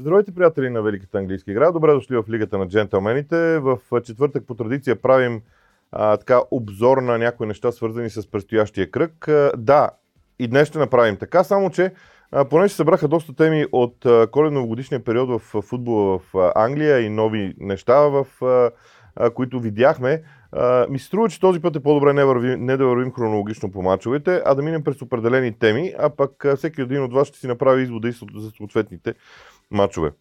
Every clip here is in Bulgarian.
Здравейте, приятели на Великата английска игра. Добре дошли в Лигата на джентълмените. В четвъртък по традиция правим а, така обзор на някои неща, свързани с предстоящия кръг. А, да, и днес ще направим така, само че а, понеже събраха доста теми от коледно-годишния период в футбола в Англия и нови неща, в а, които видяхме, ми се струва, че този път е по-добре не, върви, не да вървим хронологично по мачовете, а да минем през определени теми, а пък всеки един от вас ще си направи извода и за съответните мачове.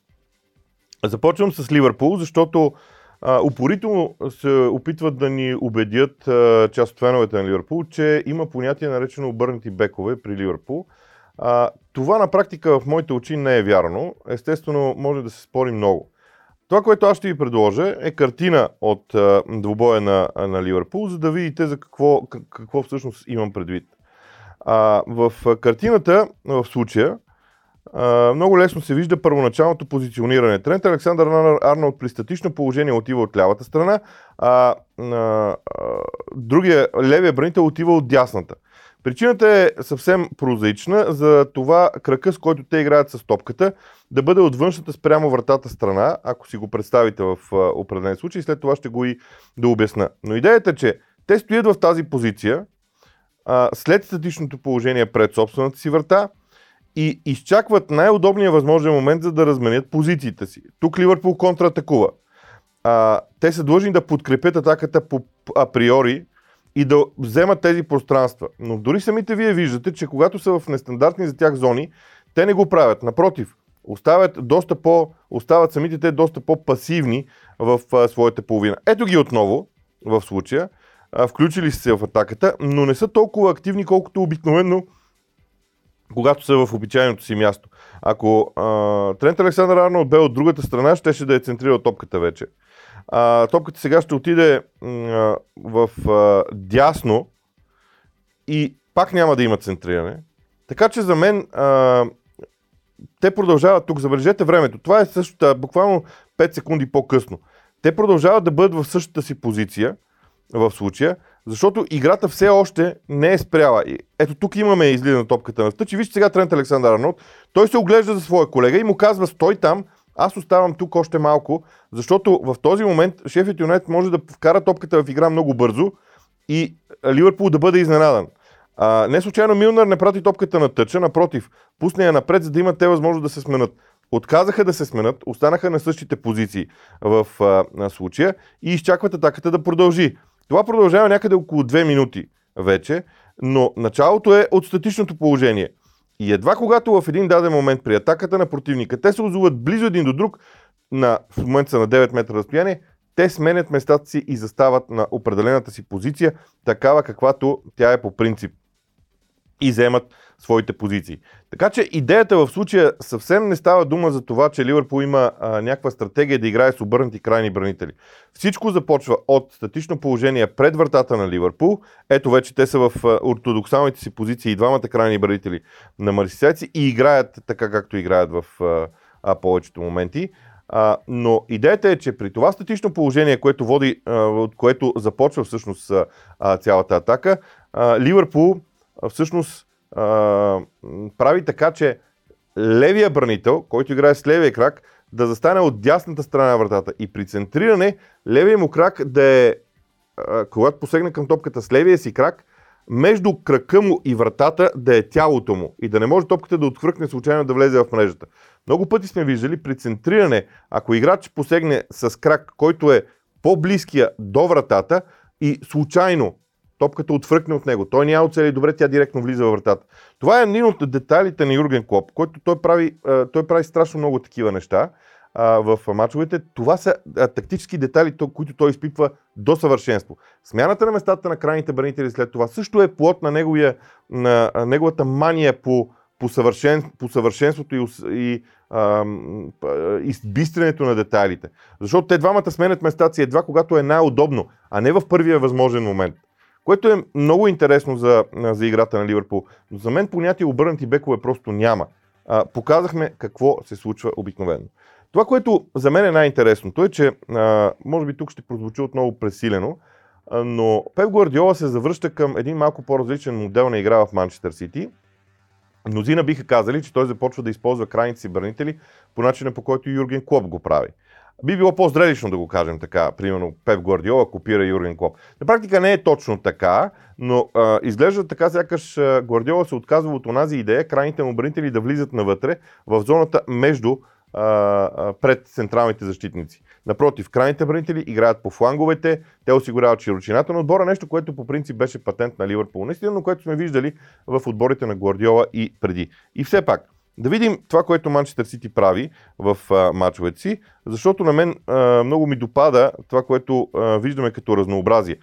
Започвам с Ливърпул, защото а, упорито се опитват да ни убедят а, част от феновете на Ливърпул, че има понятие наречено обърнати бекове при Ливърпул. А, това на практика в моите очи не е вярно. Естествено, може да се спори много. Това, което аз ще ви предложа е картина от а, двубоя на, на Ливърпул, за да видите за какво, какво всъщност имам предвид. А, в картината, в случая, а, много лесно се вижда първоначалното позициониране. Трент Александър Арнолд при статично положение отива от лявата страна, а, а, а другия левия бранител отива от дясната. Причината е съвсем прозаична за това крака, с който те играят с топката, да бъде от външната спрямо вратата страна, ако си го представите в определен случай, след това ще го и да обясна. Но идеята е, че те стоят в тази позиция, след статичното положение пред собствената си врата и изчакват най-удобния възможен момент, за да разменят позициите си. Тук Ливърпул контратакува. А, те са длъжни да подкрепят атаката по априори, и да вземат тези пространства. Но дори самите вие виждате, че когато са в нестандартни за тях зони, те не го правят. Напротив, оставят, доста по, остават самите те доста по-пасивни в а, своята половина. Ето ги отново, в случая, а, включили се в атаката, но не са толкова активни, колкото обикновено, когато са в обичайното си място. Ако а, Трент Александър Арнолд бе от другата страна, щеше да е центрирал топката вече. А, топката сега ще отиде а, в а, дясно и пак няма да има центриране. Така че за мен а, те продължават тук, забележете времето. Това е същата, буквално 5 секунди по-късно. Те продължават да бъдат в същата си позиция в случая, защото играта все още не е спряла. Ето тук имаме излизане на топката на стъч и вижте сега Трент Александър Арнолд. Той се оглежда за своя колега и му казва стой там, аз оставам тук още малко, защото в този момент Шефът Юнайт може да вкара топката в игра много бързо и Ливърпул да бъде изненадан. А, не случайно Милнар не прати топката на тъча, напротив, пусне я напред, за да имат те възможност да се сменят. Отказаха да се сменят, останаха на същите позиции в а, случая и изчакват атаката да продължи. Това продължава някъде около 2 минути вече, но началото е от статичното положение. И едва когато в един даден момент при атаката на противника те се озуват близо един до друг, на, в момента са на 9 метра разстояние, те сменят местата си и застават на определената си позиция, такава каквато тя е по принцип. И вземат своите позиции. Така че идеята в случая съвсем не става дума за това, че Ливърпул има а, някаква стратегия да играе с обърнати крайни бранители. Всичко започва от статично положение пред вратата на Ливърпул. Ето вече те са в ортодоксалните си позиции и двамата крайни бранители на марсисяци и играят така както играят в а, а, повечето моменти. А, но идеята е, че при това статично положение, което води, а, от което започва всъщност а, цялата атака, а, Ливърпул всъщност прави така, че левия бранител, който играе с левия крак, да застане от дясната страна на вратата. И при центриране, левия му крак да е, а, когато посегне към топката с левия си крак, между крака му и вратата да е тялото му и да не може топката да отхвъркне случайно да влезе в мрежата. Много пъти сме виждали при центриране, ако играч посегне с крак, който е по-близкия до вратата и случайно топката отвръкне от него. Той няма оцели добре, тя директно влиза във вратата. Това е един от детайлите на Юрген Клоп, който той прави, той прави страшно много такива неща в мачовете. Това са тактически детайли, които той изпитва до съвършенство. Смяната на местата на крайните бранители след това също е плод на, неговия, на неговата мания по, по, съвършен, по съвършенството и, и а, избистренето на детайлите. Защото те двамата сменят местата си едва когато е най-удобно, а не в първия възможен момент което е много интересно за, за играта на Ливърпул. Но за мен понятие обърнати бекове просто няма. А, показахме какво се случва обикновено. Това, което за мен е най-интересното е, че а, може би тук ще прозвучи отново пресилено, а, но Пеп Гвардиола се завръща към един малко по-различен модел на игра в Манчестър Сити. Мнозина биха казали, че той започва да използва крайните си бранители по начина по който Юрген Клоп го прави. Би било по-зрелищно да го кажем така, примерно Пеп Гвардиола копира Юрген Клоп. На практика не е точно така, но а, изглежда така, сякаш Гвардиола се отказва от онази идея крайните му бранители да влизат навътре в зоната между а, а, пред централните защитници. Напротив, крайните бранители играят по фланговете, те осигуряват широчината на отбора, нещо, което по принцип беше патент на Ливърпул, наистина, но което сме виждали в отборите на Гвардиола и преди. И все пак, да видим това, което Манчестър Сити прави в мачовете си, защото на мен а, много ми допада това, което а, виждаме като разнообразие.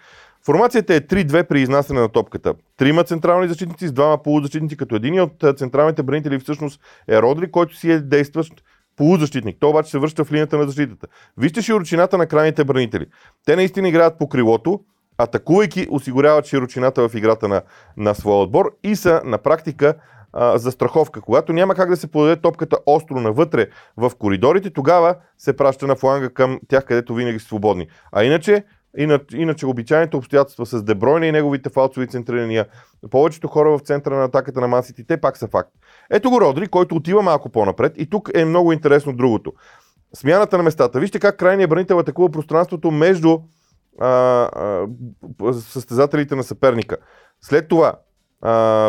Формацията е 3-2 при изнасяне на топката. Трима централни защитници с двама полузащитници, като един от централните бранители всъщност е Родри, който си е действащ полузащитник. Той обаче се връща в линията на защитата. Вижте широчината на крайните бранители. Те наистина играят по крилото, атакувайки осигуряват широчината в играта на, на своя отбор и са на практика а, за страховка. Когато няма как да се подаде топката остро навътре в коридорите, тогава се праща на фланга към тях, където винаги са свободни. А иначе Иначе, иначе обичайните обстоятелства с Дебройна и неговите фалцови центрирания, повечето хора в центъра на атаката на Мансити, те пак са факт. Ето го Родри, който отива малко по-напред и тук е много интересно другото. Смяната на местата. Вижте как крайният бранител атакува пространството между а, а, състезателите на съперника. След това,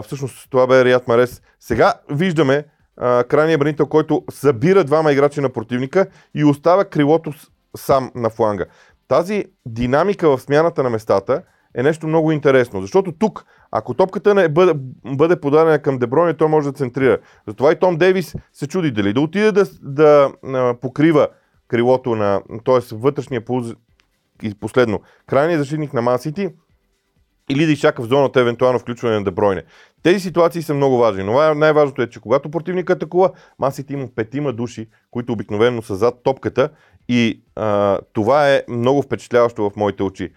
всъщност това бе Рият Марес, сега виждаме а, крайния бранител, който събира двама играчи на противника и оставя крилото сам на фланга. Тази динамика в смяната на местата е нещо много интересно, защото тук, ако топката не бъде, бъде подадена към Деброне, той може да центрира. Затова и Том Дейвис се чуди дали да отиде да, да, покрива крилото на, т.е. вътрешния пулз и последно, крайният защитник на Мансити или да изчака в зоната евентуално включване на Дебройне. Тези ситуации са много важни, но най-важното е, че когато противник атакува, Мансити има петима души, които обикновено са зад топката и а, това е много впечатляващо в моите очи.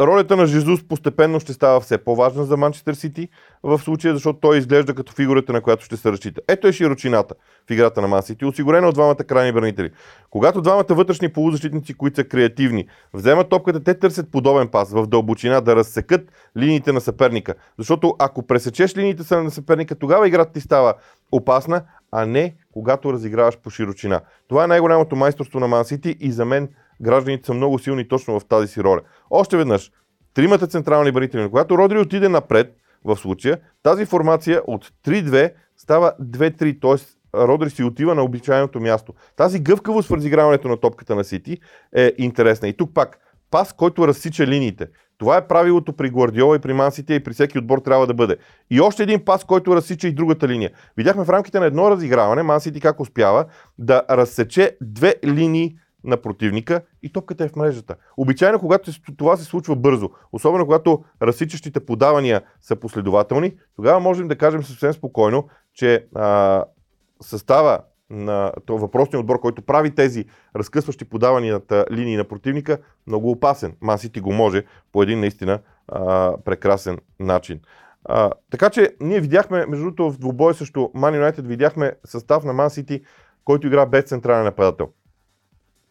Ролята на Жезус постепенно ще става все по-важна за Манчестър Сити в случая, защото той изглежда като фигурата, на която ще се разчита. Ето е широчината в играта на Ман Сити, осигурена от двамата крайни бранители. Когато двамата вътрешни полузащитници, които са креативни, вземат топката, те търсят подобен пас в дълбочина, да разсекат линиите на съперника. Защото ако пресечеш линиите на съперника, тогава играта ти става опасна, а не когато разиграваш по широчина. Това е най-голямото майсторство на Ман Сити и за мен гражданите са много силни точно в тази си роля. Още веднъж, тримата централни бранители, когато Родри отиде напред, в случая, тази формация от 3-2 става 2-3, т.е. Родри си отива на обичайното място. Тази гъвкавост в разиграването на топката на Сити е интересна. И тук пак, пас, който разсича линиите. Това е правилото при Гвардиола и при Мансите и при всеки отбор трябва да бъде. И още един пас, който разсича и другата линия. Видяхме в рамките на едно разиграване Мансити как успява да разсече две линии на противника и топката е в мрежата. Обичайно, когато това се случва бързо, особено когато разсичащите подавания са последователни, тогава можем да кажем съвсем спокойно, че а, състава на този въпросния отбор, който прави тези разкъсващи подаванията линии на противника, много опасен. Мансити го може по един наистина а, прекрасен начин. А, така че ние видяхме, между другото в двубой също Man United видяхме състав на Мансити, който игра без централен нападател.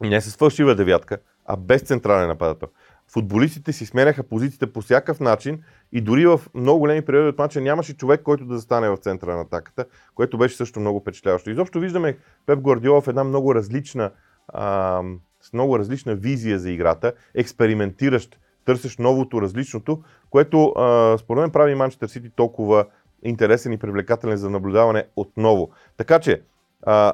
Не с фалшива девятка, а без централен нападател. Футболистите си сменяха позициите по всякакъв начин и дори в много големи периоди от мача нямаше човек, който да застане в центъра на атаката, което беше също много впечатляващо. Изобщо виждаме Пеп Гвардиола в една много различна, а, с много различна визия за играта, експериментиращ, търсещ новото, различното, което а, според мен прави Манчестър Сити толкова интересен и привлекателен за наблюдаване отново. Така че, а,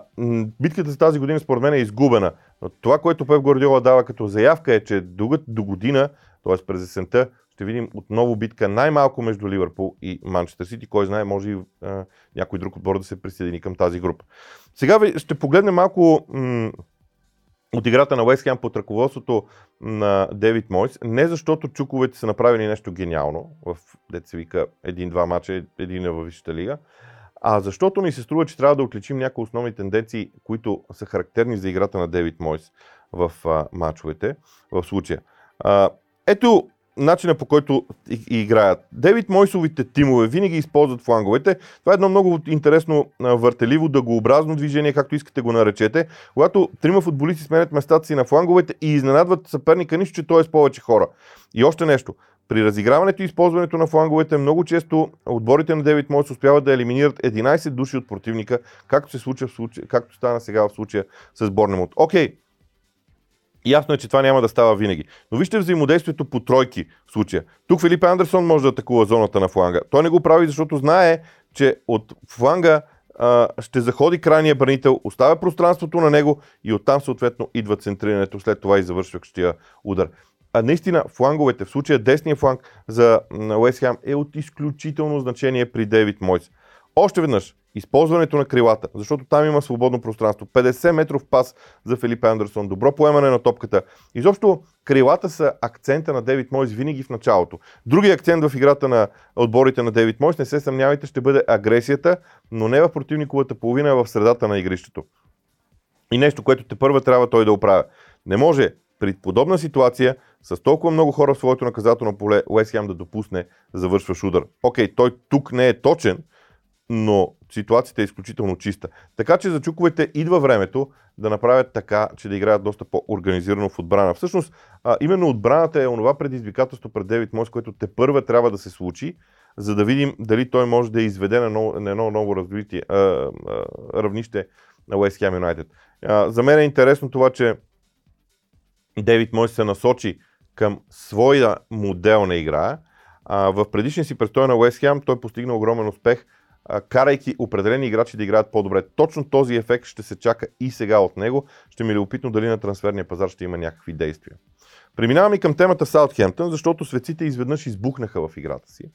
битката за тази година според мен е изгубена. Но това, което Пеп Гордиола дава като заявка е, че до година, т.е. през есента, ще видим отново битка най-малко между Ливърпул и Манчестър Сити. Кой знае, може и а, някой друг отбор да се присъедини към тази група. Сега ще погледнем малко м- от играта на Уест Хем под ръководството на Девид Мойс. Не защото чуковете са направили нещо гениално в деца вика един-два мача, един е във Висшата лига, а защото ми се струва, че трябва да отличим някои основни тенденции, които са характерни за играта на Девид Мойс в а, мачовете, в случая. А, ето начина по който играят. Девид Мойсовите тимове винаги използват фланговете. Това е едно много интересно въртеливо, дъгообразно движение, както искате го наречете. Когато трима футболисти сменят местата си на фланговете и изненадват съперника, нищо, че той е с повече хора. И още нещо. При разиграването и използването на фланговете много често отборите на Девит Мойс успяват да елиминират 11 души от противника, както се случва в случая, както стана сега в случая с Борнемот. Окей, Ясно е, че това няма да става винаги. Но вижте взаимодействието по тройки в случая. Тук Филип Андерсон може да атакува зоната на фланга. Той не го прави, защото знае, че от фланга ще заходи крайния бранител, оставя пространството на него и оттам съответно идва центрирането, след това и завършващия удар. А наистина фланговете, в случая десния фланг за Уест Хем е от изключително значение при Дейвид Мойс. Още веднъж, използването на крилата, защото там има свободно пространство. 50 метров пас за Филип Андерсон, добро поемане на топката. Изобщо крилата са акцента на Девид Мойс винаги в началото. Другият акцент в играта на отборите на Девид Мойс, не се съмнявайте, ще бъде агресията, но не в противниковата половина, а в средата на игрището. И нещо, което те първа трябва той да оправя. Не може при подобна ситуация с толкова много хора в своето наказателно поле Уест Хем да допусне завършващ удар. Окей, той тук не е точен, но ситуацията е изключително чиста. Така че за чуковете идва времето да направят така, че да играят доста по-организирано в отбрана. Всъщност, а, именно отбраната е онова предизвикателство пред Девит Мойс, което те първа трябва да се случи, за да видим дали той може да изведе на, ново, на едно ново развитие, а, а, равнище на West Ham United. А, за мен е интересно това, че Девит Мойс се насочи към своя модел на игра. А, в предишния си престой на Уест Хем той постигна огромен успех, а, карайки определени играчи да играят по-добре. Точно този ефект ще се чака и сега от него. Ще ми е любопитно дали на трансферния пазар ще има някакви действия. Преминаваме към темата Саутхемптън, защото светците изведнъж избухнаха в играта си.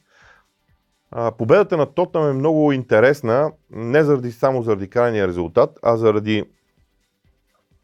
А, победата на Тотнам е много интересна, не заради, само заради крайния резултат, а заради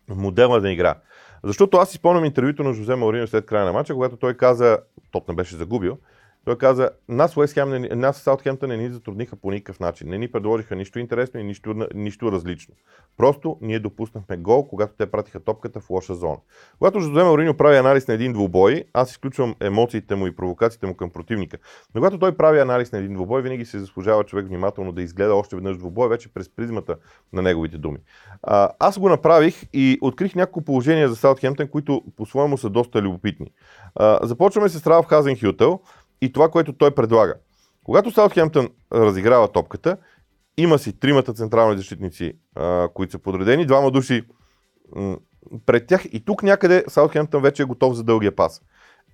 модела на игра. Защото аз изпълням интервюто на Жозе Маорино след края на матча, когато той каза, топ не беше загубил, той каза, нас, Хем, нас Саутхемптън не ни затрудниха по никакъв начин. Не ни предложиха нищо интересно и нищо, нищо различно. Просто ние допуснахме гол, когато те пратиха топката в лоша зона. Когато Жозе Маорино прави анализ на един двубой, аз изключвам емоциите му и провокациите му към противника. Но когато той прави анализ на един двубой, винаги се заслужава човек внимателно да изгледа още веднъж двубой, вече през призмата на неговите думи. А, аз го направих и открих няколко положения за Саутхемптън, които по-своему са доста любопитни. А, започваме с Ралф Хазенхютел и това, което той предлага. Когато Саутхемптън разиграва топката, има си тримата централни защитници, а, които са подредени, двама души м- пред тях и тук някъде Саутхемптън вече е готов за дългия пас.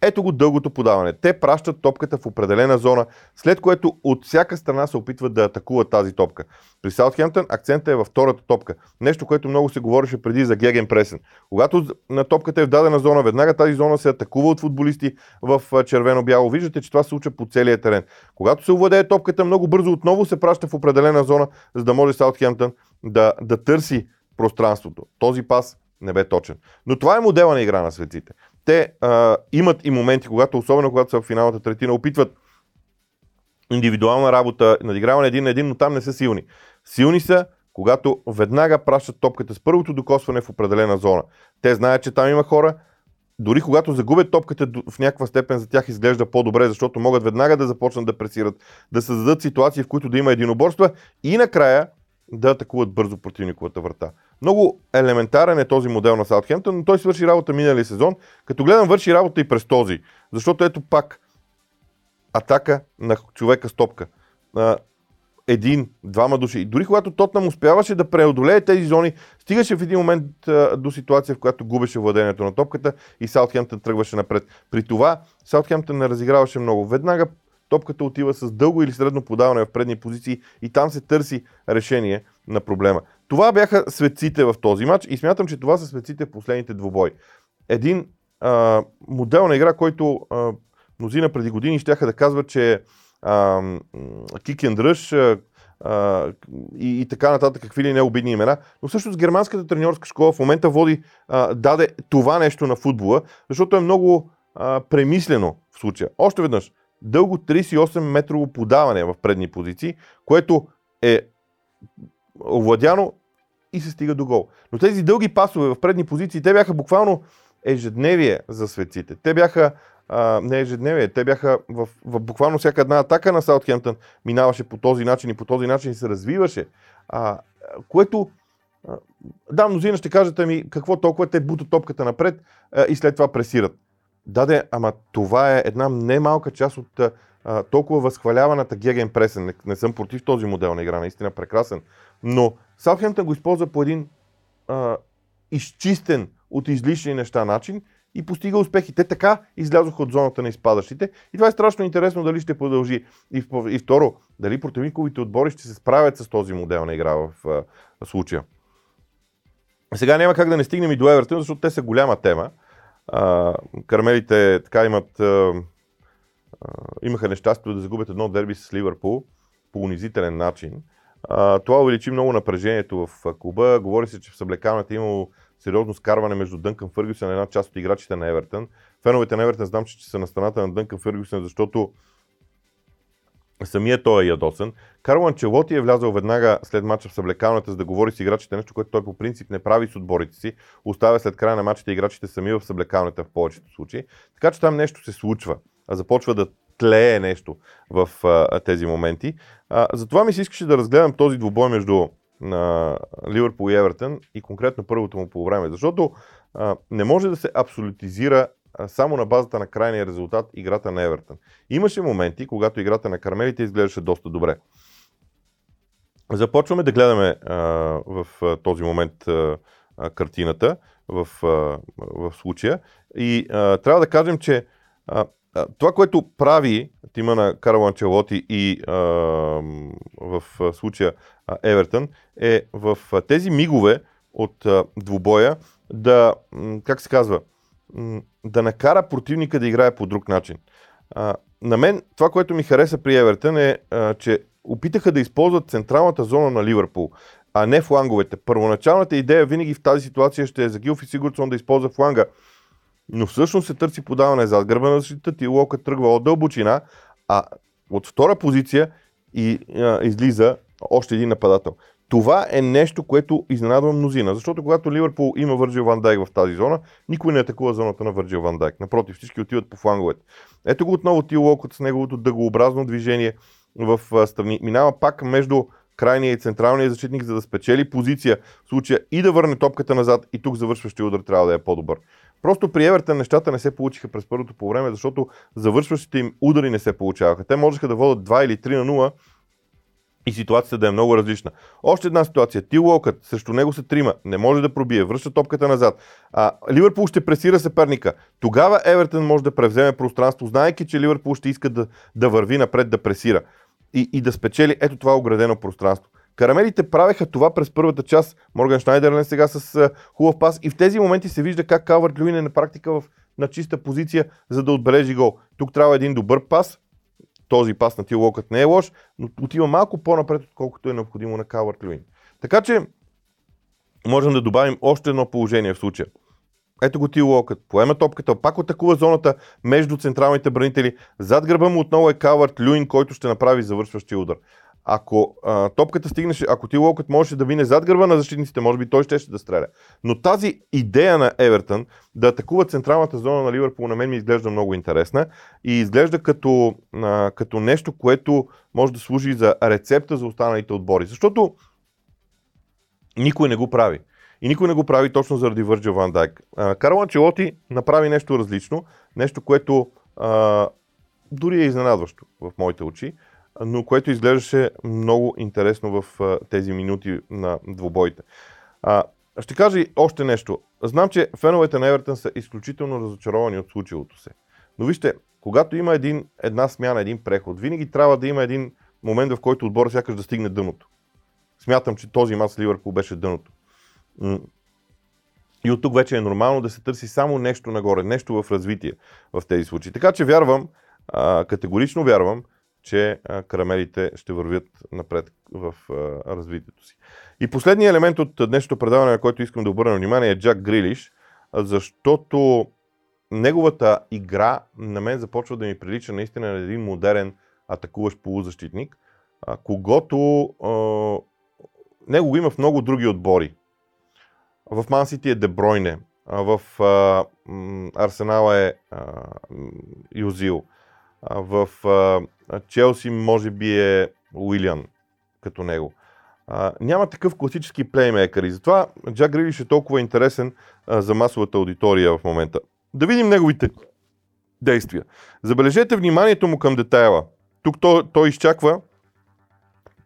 Ето го дългото подаване. Те пращат топката в определена зона, след което от всяка страна се опитват да атакуват тази топка. При Саутхемптън акцентът е във втората топка. Нещо, което много се говореше преди за Геген Пресен. Когато на топката е в дадена зона, веднага тази зона се атакува от футболисти в червено-бяло. Виждате, че това се случва по целия терен. Когато се увладее топката, много бързо отново се праща в определена зона, за да може Саутхемптън да, да търси пространството. Този пас не бе точен. Но това е модела на игра на светците те а, имат и моменти, когато, особено когато са в финалната третина, опитват индивидуална работа, надиграване един на един, но там не са силни. Силни са, когато веднага пращат топката с първото докосване в определена зона. Те знаят, че там има хора, дори когато загубят топката в някаква степен за тях изглежда по-добре, защото могат веднага да започнат да пресират, да създадат ситуации, в които да има единоборства и накрая да атакуват бързо противниковата врата. Много елементарен е този модел на Саутхемптън, но той свърши работа миналия сезон. Като гледам, върши работа и през този. Защото ето пак атака на човека с топка. Един, двама души. И дори когато Тотнам успяваше да преодолее тези зони, стигаше в един момент до ситуация, в която губеше владението на топката и Саутхемптън тръгваше напред. При това Саутхемптън не разиграваше много. Веднага топката отива с дълго или средно подаване в предни позиции и там се търси решение на проблема. Това бяха светците в този матч и смятам, че това са светците в последните двубой. Един а, модел на игра, който а, мнозина преди години ще да казват, че е kick and rush а, и, и така нататък, какви ли не обидни имена. Но всъщност германската треньорска школа в момента води, а, даде това нещо на футбола, защото е много а, премислено в случая. Още веднъж, дълго 38 метрово подаване в предни позиции, което е овладяно и се стига до гол. Но тези дълги пасове в предни позиции, те бяха буквално ежедневие за светците. Те бяха а, не ежедневие, те бяха в, в буквално всяка една атака на Саутхемптън минаваше по този начин и по този начин се развиваше. А, което да, мнозина ще кажете ми какво толкова те бутат топката напред а, и след това пресират. Да, ама това е една немалка част от а, толкова възхваляваната Геген Пресен. Не, не съм против този модел на игра, наистина прекрасен. Но Саутхемптън го използва по един а, изчистен от излишни неща начин и постига успехи. Те така излязоха от зоната на изпадащите. И това е страшно интересно дали ще продължи. И, и второ, дали противниковите отбори ще се справят с този модел на игра в, в случая. Сега няма как да не стигнем и до Евертон, защото те са голяма тема. А, кармелите така имат, а, имаха нещастието да загубят едно дерби с Ливърпул по унизителен начин. А, това увеличи много напрежението в клуба. Говори се, че в съблекалната е имало сериозно скарване между Дънкън Фъргюсън и една част от играчите на Евертън. Феновете на Евертън знам, че са на страната на Дънкън Фъргюсън, защото самия той е ядосен. Карл Анчелоти е влязъл веднага след мача в съблекалната, за да говори с играчите, нещо, което той по принцип не прави с отборите си. Оставя след края на мачите играчите сами в съблекалната в повечето случаи. Така че там нещо се случва. Започва да тлее нещо в а, тези моменти. А, затова ми се искаше да разгледам този двубой между на Ливърпул и Евертън и конкретно първото му по време, защото а, не може да се абсолютизира а, само на базата на крайния резултат играта на Евертън. Имаше моменти, когато играта на Кармелите изглеждаше доста добре. Започваме да гледаме а, в а, този момент а, картината в, в случая и трябва да кажем, че това, което прави тима на Карл Анчелоти и в случая Евертън, е в тези мигове от двубоя да, как се казва, да накара противника да играе по друг начин. А, на мен това, което ми хареса при Евертън е, а, че опитаха да използват централната зона на Ливърпул, а не фланговете. Първоначалната идея винаги в тази ситуация ще е за Гилфи Сигурдсон да използва фланга, но всъщност се търси подаване зад гърба на защитата и Лока тръгва от дълбочина, а от втора позиция и а, излиза още един нападател. Това е нещо, което изненадва мнозина, защото когато Ливърпул има Върджил Ван Дайк в тази зона, никой не атакува зоната на Върджил Ван Дайк. Напротив, всички отиват по фланговете. Ето го отново Тил Локът с неговото дъгообразно движение в страни. Минава пак между крайния и централния защитник, за да спечели позиция в случая и да върне топката назад и тук завършващия удар трябва да е по-добър. Просто при Евертън нещата не се получиха през първото по време, защото завършващите им удари не се получаваха. Те можеха да водят 2 или 3 на 0 и ситуацията да е много различна. Още една ситуация. Ти Локът, срещу него са трима, не може да пробие, връща топката назад. А, Ливърпул ще пресира съперника. Тогава Евертън може да превземе пространство, знаеки, че Ливърпул ще иска да, да върви напред, да пресира и, и да спечели ето това оградено пространство. Карамелите правеха това през първата част. Морган Шнайдерлен сега с uh, хубав пас. И в тези моменти се вижда как Калвард Люин е на практика в, на чиста позиция, за да отбележи гол. Тук трябва един добър пас. Този пас на Тил Локът не е лош, но отива малко по-напред, отколкото е необходимо на Калвард Люин. Така че можем да добавим още едно положение в случая. Ето го Тил Локът. Поема топката, пак атакува зоната между централните бранители. Зад гърба му отново е Калвард Люин, който ще направи завършващия удар. Ако а, топката стигнеше, ако ти Локът можеше да мине зад гърба на защитниците, може би той ще, ще да стреля. Но тази идея на Евертън да атакува централната зона на Ливърпул на мен ми изглежда много интересна и изглежда като, а, като нещо, което може да служи за рецепта за останалите отбори. Защото никой не го прави. И никой не го прави точно заради Върджил Ван Дайк. Карл Анчелоти направи нещо различно, нещо, което а, дори е изненадващо в моите очи но което изглеждаше много интересно в тези минути на двубоите. А, ще кажа и още нещо. Знам, че феновете на Евертън са изключително разочаровани от случилото се. Но вижте, когато има един, една смяна, един преход, винаги трябва да има един момент, в който отбора сякаш да стигне дъното. Смятам, че този мач с Ливърпул беше дъното. И от тук вече е нормално да се търси само нещо нагоре, нещо в развитие в тези случаи. Така че вярвам, категорично вярвам, че карамелите ще вървят напред в развитието си. И последният елемент от днешното предаване, на който искам да обърна внимание е Джак Грилиш, защото неговата игра на мен започва да ми прилича наистина на един модерен атакуващ полузащитник, когато него го има в много други отбори. В Мансити е Дебройне, в Арсенала е Юзил, в Челси може би е Уилиан като него. А, няма такъв класически плеймейкър и затова Джак Грилиш е толкова интересен а, за масовата аудитория в момента. Да видим неговите действия. Забележете вниманието му към детайла. Тук той, той изчаква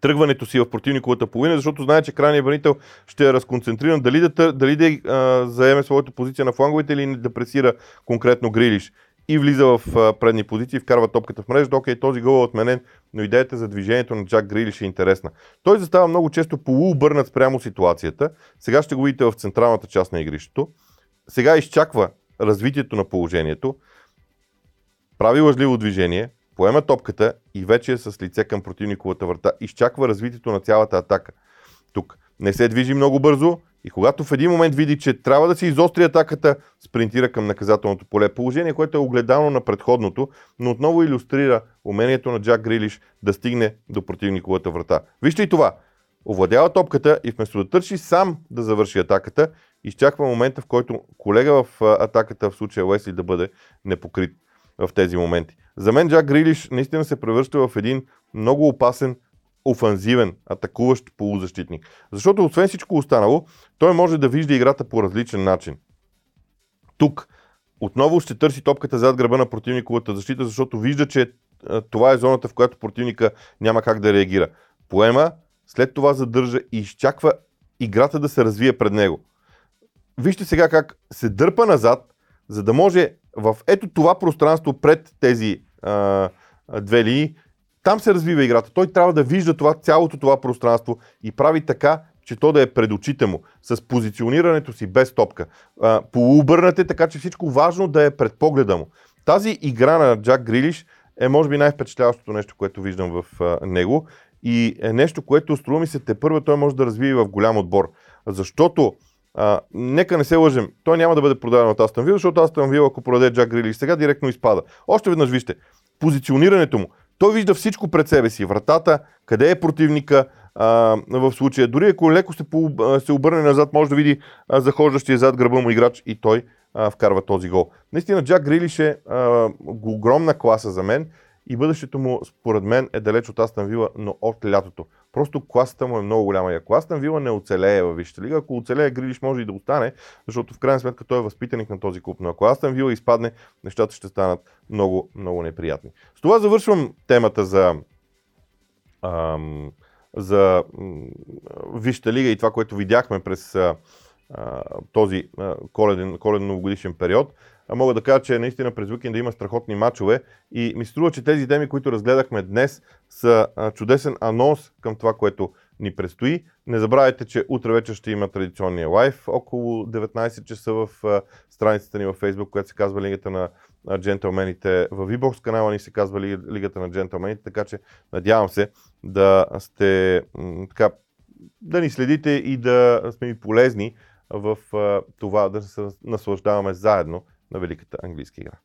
тръгването си в противниковата половина, защото знае, че крайният бранител ще е разконцентриран дали да, дали да а, заеме своята позиция на фланговете или да пресира конкретно Грилиш и влиза в предни позиции, вкарва топката в мрежа. Окей, този гол е отменен, но идеята за движението на Джак Грилиш е интересна. Той застава много често полуобърнат спрямо ситуацията. Сега ще го видите в централната част на игрището. Сега изчаква развитието на положението, прави лъжливо движение, поема топката и вече е с лице към противниковата врата. Изчаква развитието на цялата атака. Тук не се движи много бързо и когато в един момент види, че трябва да се изостри атаката, спринтира към наказателното поле. Положение, което е огледално на предходното, но отново иллюстрира умението на Джак Грилиш да стигне до противниковата врата. Вижте и това. Овладява топката и вместо да търси сам да завърши атаката, изчаква момента, в който колега в атаката, в случая Уесли, да бъде непокрит в тези моменти. За мен Джак Грилиш наистина се превръща в един много опасен офанзивен, атакуващ полузащитник. Защото освен всичко останало, той може да вижда играта по различен начин. Тук отново ще търси топката зад гръба на противниковата защита, защото вижда, че това е зоната, в която противника няма как да реагира. Поема, след това задържа и изчаква играта да се развие пред него. Вижте сега как се дърпа назад, за да може в ето това пространство пред тези а, две линии, там се развива играта. Той трябва да вижда това, цялото това пространство и прави така, че то да е пред очите му, с позиционирането си без топка. Полуобърнате, така че всичко важно да е пред погледа му. Тази игра на Джак Грилиш е може би най-впечатляващото нещо, което виждам в а, него и е нещо, което струва ми се те първо той може да развие в голям отбор. Защото а, нека не се лъжем, той няма да бъде продаден от Астон Вил, защото Астон Вил, ако продаде Джак Грилиш сега, директно изпада. Още веднъж вижте, позиционирането му. Той вижда всичко пред себе си. Вратата, къде е противника а, в случая. Дори ако леко се, по, се обърне назад, може да види а, захождащия зад гърба му играч и той а, вкарва този гол. Наистина Джак Грилиш е а, огромна класа за мен и бъдещето му, според мен, е далеч от Астан Вила, но от лятото. Просто класата му е много голяма. И ако Астан Вила не оцелее във Висшата лига, ако оцелее Грилиш може и да остане, защото в крайна сметка той е възпитаник на този клуб. Но ако Астан Вила изпадне, нещата ще станат много, много неприятни. С това завършвам темата за, ам, за Висшата лига и това, което видяхме през а, този коледен, коледно-новогодишен период мога да кажа, че наистина през уикенда има страхотни матчове и ми струва, че тези теми, които разгледахме днес, са чудесен анонс към това, което ни предстои. Не забравяйте, че утре вечер ще има традиционния лайф около 19 часа в страницата ни във Facebook, която се казва Лигата на джентълмените. В VBOX канала ни се казва Лигата на джентълмените, така че надявам се да сте така, да ни следите и да сме ми полезни в това да се наслаждаваме заедно на великата английска игра.